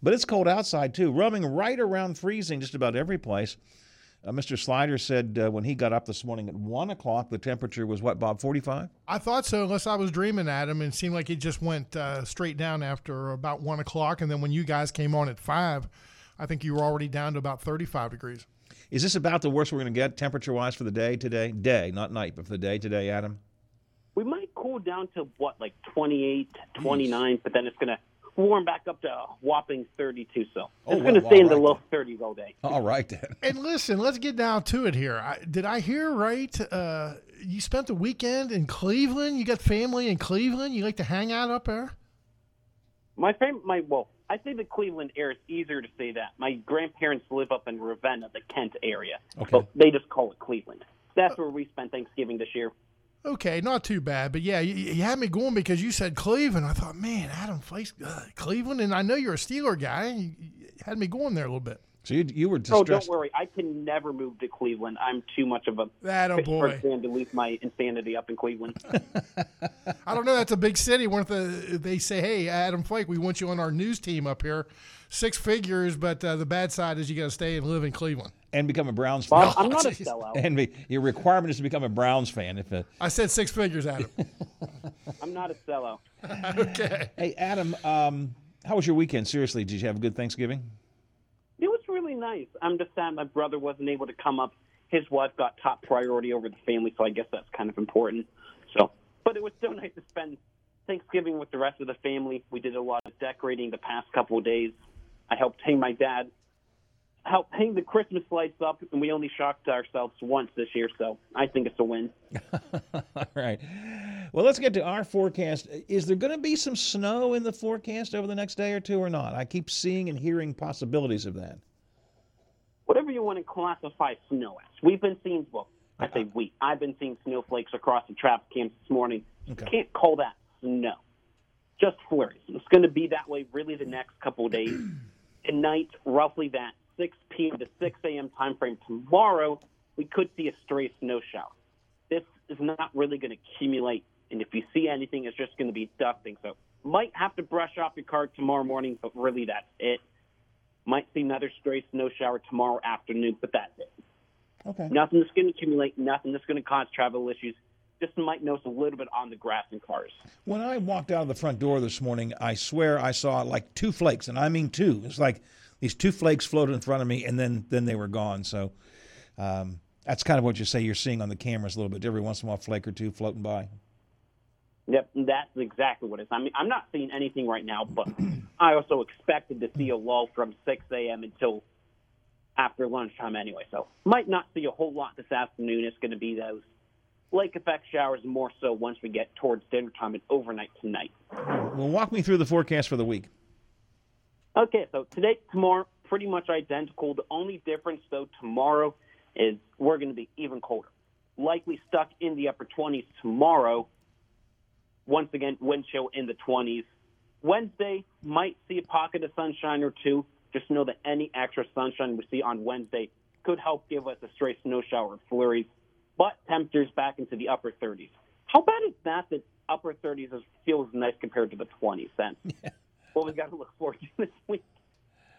But it's cold outside too, roaming right around freezing just about every place. Uh, Mr. Slider said uh, when he got up this morning at one o'clock, the temperature was what, Bob? Forty-five. I thought so, unless I was dreaming him, and it seemed like it just went uh, straight down after about one o'clock. And then when you guys came on at five, I think you were already down to about thirty-five degrees. Is this about the worst we're going to get temperature-wise for the day today? Day, not night, but for the day today, Adam. We might cool down to what, like 28, 29, but then it's going to warm back up to a whopping 32. So Oh, it's going to well, stay in all the right low 30s all day. All right then. And listen, let's get down to it here. I, did I hear right? Uh, you spent the weekend in Cleveland. You got family in Cleveland. You like to hang out up there? My fam- my well, I say the Cleveland area. It's easier to say that. My grandparents live up in Ravenna, the Kent area, Okay. but they just call it Cleveland. That's where we spent Thanksgiving this year. Okay, not too bad. But yeah, you, you had me going because you said Cleveland. I thought, man, Adam Flakes, uh, Cleveland. And I know you're a Steeler guy. You, you had me going there a little bit. So you, you were Oh, don't worry. I can never move to Cleveland. I'm too much of a Atta Pittsburgh boy. fan to lose my insanity up in Cleveland. I don't know. That's a big city. Weren't the, they say, hey, Adam Flake, we want you on our news team up here. Six figures, but uh, the bad side is you got to stay and live in Cleveland. and become a Browns Bob, fan. I'm not a Jeez. sellout. And be, your requirement is to become a Browns fan. If uh, I said six figures, Adam. I'm not a sellout. okay. Hey, Adam, um, how was your weekend? Seriously, did you have a good Thanksgiving? Really nice. I'm just sad my brother wasn't able to come up. His wife got top priority over the family, so I guess that's kind of important. So, but it was so nice to spend Thanksgiving with the rest of the family. We did a lot of decorating the past couple of days. I helped hang my dad, helped hang the Christmas lights up, and we only shocked ourselves once this year, so I think it's a win. All right. Well, let's get to our forecast. Is there going to be some snow in the forecast over the next day or two or not? I keep seeing and hearing possibilities of that. Whatever you want to classify snow as. We've been seeing, well, I say we, I've been seeing snowflakes across the traffic cams this morning. Okay. Can't call that snow. Just flurries. It's going to be that way really the next couple of days. Tonight, roughly that 6 p.m. to 6 a.m. time frame tomorrow, we could see a stray snow shower. This is not really going to accumulate, and if you see anything, it's just going to be dusting. So might have to brush off your car tomorrow morning, but really that's it. Might see another stray snow shower tomorrow afternoon, but that's it. Okay. Nothing that's going to accumulate, nothing that's going to cause travel issues. Just might notice a little bit on the grass and cars. When I walked out of the front door this morning, I swear I saw like two flakes, and I mean two. It's like these two flakes floated in front of me, and then then they were gone. So um, that's kind of what you say you're seeing on the cameras a little bit. Every once in a while, a flake or two floating by. Yep, that's exactly what it is. I mean, I'm not seeing anything right now, but I also expected to see a lull from 6 a.m. until after lunchtime anyway. So might not see a whole lot this afternoon. It's going to be those lake effect showers more so once we get towards dinner time and overnight tonight. Well, walk me through the forecast for the week. Okay, so today, tomorrow, pretty much identical. The only difference, though, tomorrow is we're going to be even colder. Likely stuck in the upper 20s tomorrow. Once again, wind chill in the 20s. Wednesday might see a pocket of sunshine or two. Just know that any extra sunshine we see on Wednesday could help give us a stray snow shower or flurries, but temperatures back into the upper 30s. How bad is that? That upper 30s is, feels nice compared to the 20s. Then, yeah. what we've got to look forward to this week.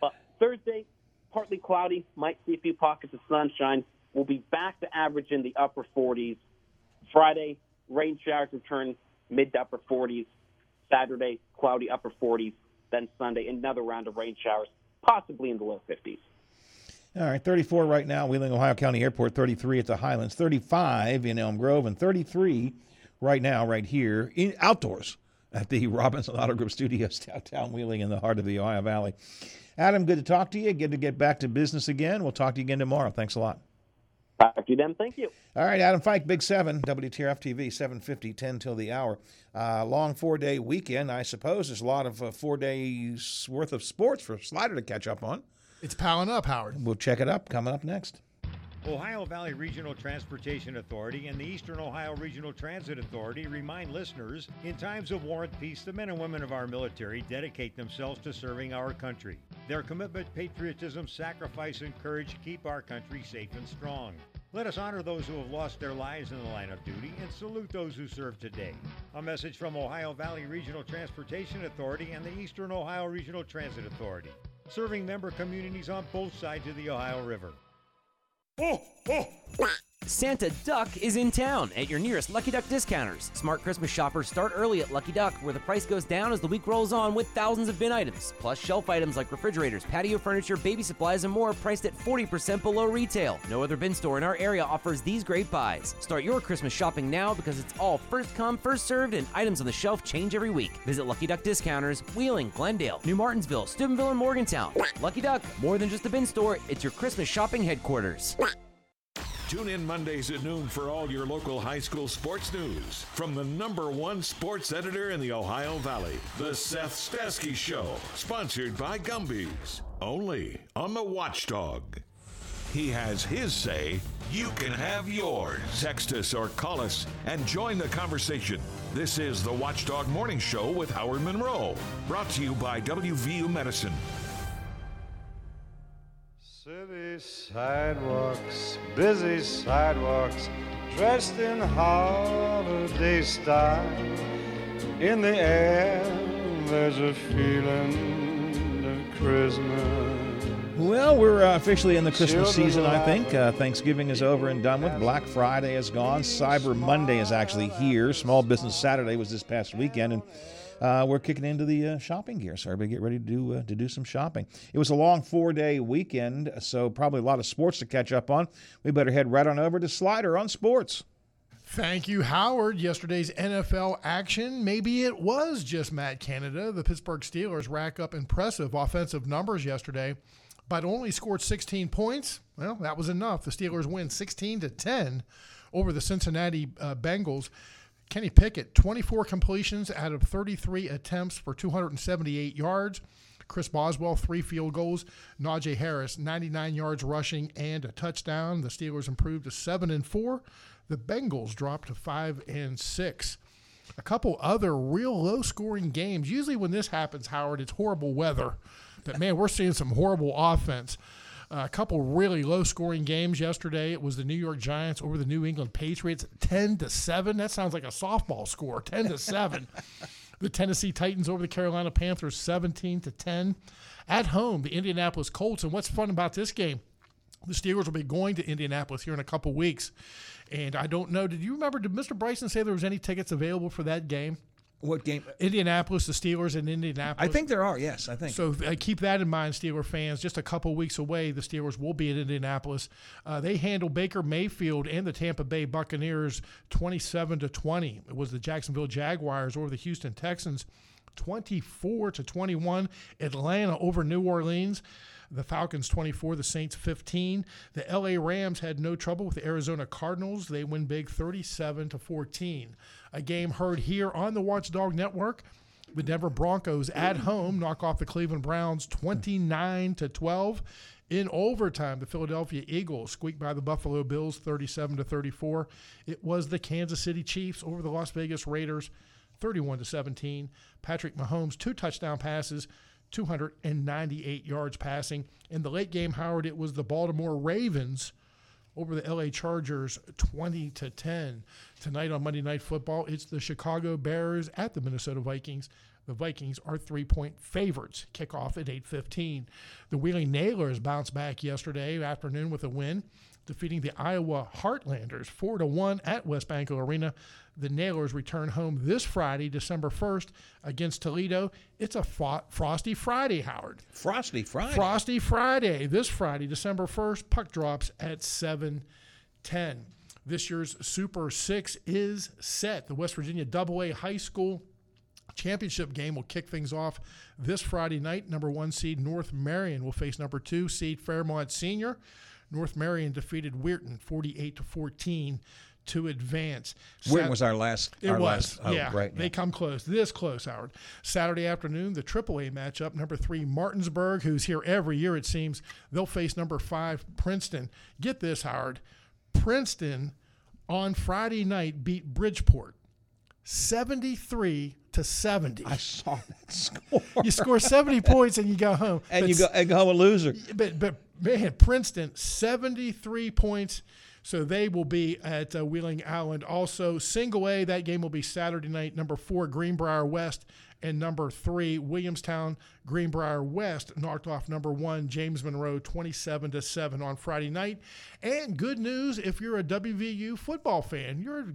But Thursday, partly cloudy, might see a few pockets of sunshine. We'll be back to average in the upper 40s. Friday, rain showers return mid to upper 40s. Saturday, cloudy upper 40s. Then Sunday, another round of rain showers possibly in the low 50s. All right, 34 right now, Wheeling, Ohio County Airport, 33 at the Highlands, 35 in Elm Grove, and 33 right now, right here, in outdoors at the Robinson Auto Group Studios downtown Wheeling in the heart of the Ohio Valley. Adam, good to talk to you. Good to get back to business again. We'll talk to you again tomorrow. Thanks a lot. Talk to you then. Thank you. All right, Adam Fike, Big Seven, WTRF TV, 750, 10 till the hour. Uh, long four day weekend. I suppose there's a lot of uh, four days worth of sports for Slider to catch up on. It's piling up, Howard. We'll check it up coming up next. Ohio Valley Regional Transportation Authority and the Eastern Ohio Regional Transit Authority remind listeners in times of war and peace, the men and women of our military dedicate themselves to serving our country. Their commitment, patriotism, sacrifice, and courage keep our country safe and strong. Let us honor those who have lost their lives in the line of duty and salute those who serve today. A message from Ohio Valley Regional Transportation Authority and the Eastern Ohio Regional Transit Authority, serving member communities on both sides of the Ohio River. Oh, oh. Santa Duck is in town at your nearest Lucky Duck discounters. Smart Christmas shoppers start early at Lucky Duck, where the price goes down as the week rolls on with thousands of bin items, plus shelf items like refrigerators, patio furniture, baby supplies, and more priced at 40% below retail. No other bin store in our area offers these great buys. Start your Christmas shopping now because it's all first come, first served, and items on the shelf change every week. Visit Lucky Duck discounters, Wheeling, Glendale, New Martinsville, Steubenville, and Morgantown. Lucky Duck, more than just a bin store, it's your Christmas shopping headquarters. Tune in Mondays at noon for all your local high school sports news from the number one sports editor in the Ohio Valley, The Seth Stasky Show, sponsored by Gumby's, only on the Watchdog. He has his say, you can have yours. Text us or call us and join the conversation. This is the Watchdog Morning Show with Howard Monroe, brought to you by WVU Medicine. City sidewalks, busy sidewalks, dressed in holiday style. In the air, there's a feeling of Christmas. Well, we're uh, officially in the Christmas season, I think. Uh, Thanksgiving is over and done with. Black Friday is gone. Cyber Monday is actually here. Small Business Saturday was this past weekend. And uh, we're kicking into the uh, shopping gear. So everybody get ready to do uh, to do some shopping. It was a long four day weekend, so probably a lot of sports to catch up on. We better head right on over to Slider on sports. Thank you, Howard. Yesterday's NFL action, maybe it was just Matt Canada. The Pittsburgh Steelers rack up impressive offensive numbers yesterday, but only scored 16 points. Well, that was enough. The Steelers win 16 to 10 over the Cincinnati uh, Bengals. Kenny Pickett, 24 completions out of 33 attempts for 278 yards. Chris Boswell, three field goals. Najee Harris, 99 yards rushing and a touchdown. The Steelers improved to 7 and 4. The Bengals dropped to 5 and 6. A couple other real low scoring games. Usually, when this happens, Howard, it's horrible weather. But man, we're seeing some horrible offense. A couple really low scoring games yesterday. It was the New York Giants over the New England Patriots, 10 to 7. That sounds like a softball score, 10 to 7. the Tennessee Titans over the Carolina Panthers, 17 to 10. At home, the Indianapolis Colts. And what's fun about this game? The Steelers will be going to Indianapolis here in a couple weeks. And I don't know, did you remember, did Mr. Bryson say there was any tickets available for that game? What game? Indianapolis, the Steelers in Indianapolis. I think there are. Yes, I think. So uh, keep that in mind, Steeler fans. Just a couple weeks away, the Steelers will be in Indianapolis. Uh, they handled Baker Mayfield and the Tampa Bay Buccaneers 27 to 20. It was the Jacksonville Jaguars over the Houston Texans 24 to 21. Atlanta over New Orleans. The Falcons 24, the Saints 15. The LA Rams had no trouble with the Arizona Cardinals. They win big 37 to 14. A game heard here on the Watchdog Network. The Denver Broncos at home knock off the Cleveland Browns 29 to 12. In overtime, the Philadelphia Eagles squeaked by the Buffalo Bills 37 to 34. It was the Kansas City Chiefs over the Las Vegas Raiders 31 to 17. Patrick Mahomes two touchdown passes, 298 yards passing. In the late game, Howard, it was the Baltimore Ravens over the LA Chargers 20 to 10. Tonight on Monday Night Football, it's the Chicago Bears at the Minnesota Vikings. The Vikings are three-point favorites. Kickoff at 8:15. The Wheeling Nailers bounced back yesterday afternoon with a win, defeating the Iowa Heartlanders 4 to 1 at WesBanco Arena. The Nailers return home this Friday, December 1st, against Toledo. It's a fo- Frosty Friday, Howard. Frosty Friday. Frosty Friday. This Friday, December 1st, puck drops at 7:10. This year's Super 6 is set. The West Virginia AA High School championship game will kick things off this Friday night. Number one seed North Marion will face number two seed Fairmont Senior. North Marion defeated Weirton 48 to 14 to advance. Weirton Sat- was our last. It our was, last, oh, yeah. right. They yeah. come close, this close, Howard. Saturday afternoon, the AAA matchup. Number three, Martinsburg, who's here every year it seems. They'll face number five, Princeton. Get this, Howard. Princeton on Friday night beat Bridgeport, seventy-three to seventy. I saw that score. You score seventy points and you go home. And But you go, and go home a loser. but but man, Princeton seventy three points. So they will be at uh, Wheeling Island. Also, single A, that game will be Saturday night. Number four, Greenbrier West, and number three, Williamstown Greenbrier West knocked off number one, James Monroe, 27 to 7 on Friday night. And good news if you're a WVU football fan, you're a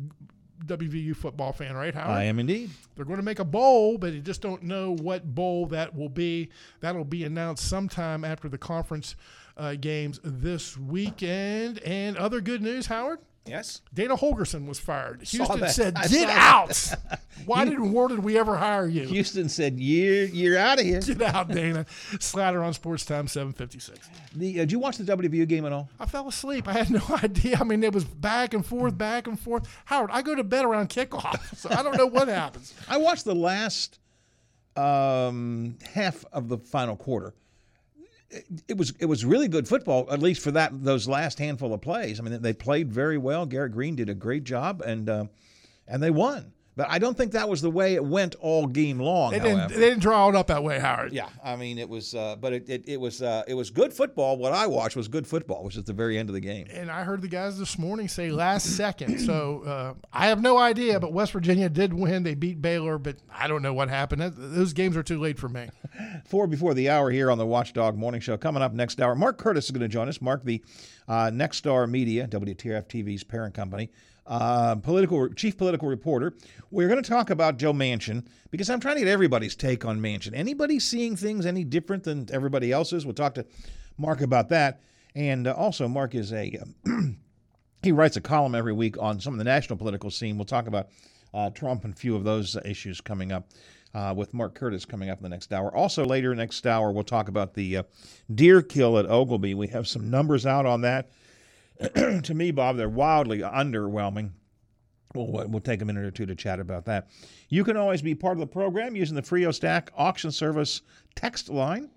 WVU football fan, right, Howard? I am indeed. They're going to make a bowl, but you just don't know what bowl that will be. That'll be announced sometime after the conference uh, games this weekend. And other good news, Howard. Yes. Dana Holgorsen was fired. Houston said, "Get out! Why You- did why did we ever hire you? Houston said, "You're you're out of here." Get out, Dana." Slatter on Sports Time, seven fifty six. The, uh, did you watch the WVU game at all? I fell asleep. I had no idea. I mean, it was back and forth, back and forth. Howard, I go to bed around kickoff, so I don't know what happens. I watched the last um, half of the final quarter. It, was it was really good football, at least for that those last handful of plays. I mean, they played very well. Garrett Greene did a great job, and uh, and they won. But I don't think that was the way it went all game long. They didn't, they didn't draw it up that way, Howard. Yeah, I mean it was, uh, but it, it, it was uh, it was good football. What I watched was good football, which is the very end of the game. And I heard the guys this morning say last second. So uh, I have no idea, but West Virginia did win. They beat Baylor, but I don't know what happened. That, those games are too late for me. Four before the hour here on the Watchdog Morning Show. Coming up next hour, Mark Curtis is going to join us. Mark, the uh, Nexstar Media, WTRF TV's parent company, uh, political chief political reporter. We're going to talk about Joe Manchin because I'm trying to get everybody's take on Manchin. Anybody seeing things any different than everybody else's? We'll talk to Mark about that. And uh, also, Mark is a um, he writes a column every week on some of the national political scene. We'll talk about uh, Trump and a few of those issues coming up uh, with Mark Curtis coming up in the next hour. Also, later next hour, we'll talk about the uh, deer kill at Oglebay. We have some numbers out on that. to me, Bob, they're wildly underwhelming. We'll, we'll take a minute or two to chat about that. You can always be part of the program using the Frio Stack auction service text line,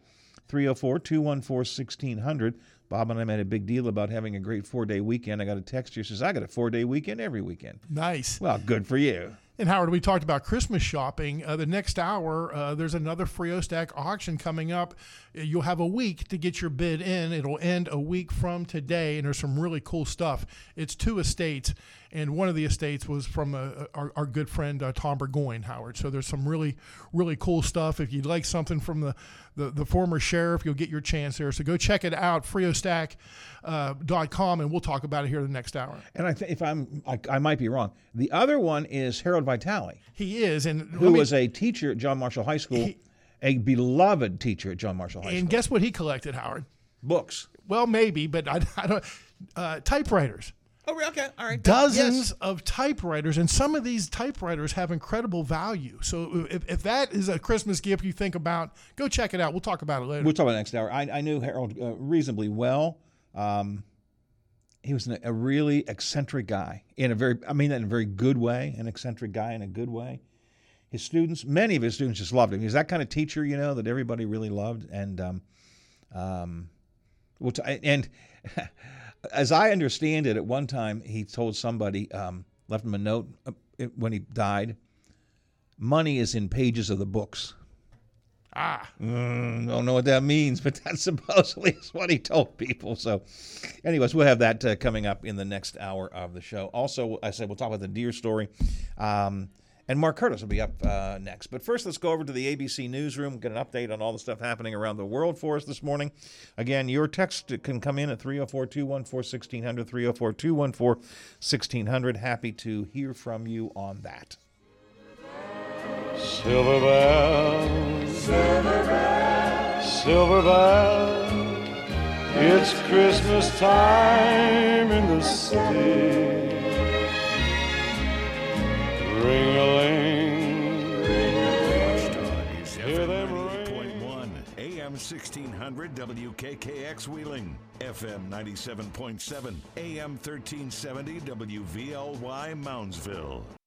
304 214 1600. Bob and I made a big deal about having a great four day weekend. I got a text here says, I got a four day weekend every weekend. Nice. Well, good for you. And Howard, we talked about Christmas shopping. Uh, the next hour, uh, there's another FrioStack auction coming up. Uh, You'll have a week to get your bid in. It'll end a week from today, and there's some really cool stuff. It's two estates, and one of the estates was from uh, our, our good friend uh, Tom Burgoyne, Howard. So there's some really, really cool stuff. If you'd like something from the, the, the former sheriff, you'll get your chance there. So go check it out, FrioStack.com, and we'll talk about it here the next hour. And I think if I'm, I, I might be wrong. The other one is Harold Vitale. He is, and who me- was a teacher at John Marshall High School, a beloved teacher at John Marshall High and School. And guess what he collected, Howard? Books. Well, maybe, but I, I don't. Uh, typewriters. Oh, okay, all right. Dozens of typewriters, and some of these typewriters have incredible value. So, if, if that is a Christmas gift you think about, go check it out. We'll talk about it later. We'll talk about it next hour. I, I knew Harold uh, reasonably well. Um, he was an, a really eccentric guy in a very, I mean that in a very good way, an eccentric guy in a good way. His students, many of his students just loved him. He was that kind of teacher, you know, that everybody really loved. And, um, um, we'll t- and as I understand it, at one time he told somebody, um, left him a note uh, when he died. Money is in pages of the books. Ah. Mm, don't know what that means, but that supposedly is what he told people. So, anyways, we'll have that uh, coming up in the next hour of the show. Also, I said we'll talk about the deer story. Um, and Mark Curtis will be up uh, next. But first, let's go over to the ABC Newsroom, get an update on all the stuff happening around the world for us this morning. Again, your text can come in at 304 214 1600, 304 214 1600. Happy to hear from you on that. Silver bells, silver bells, silver bells. It's Christmas time in the city. AM 1600 WKKX Wheeling, FM 97.7 AM 1370 WVLY Moundsville.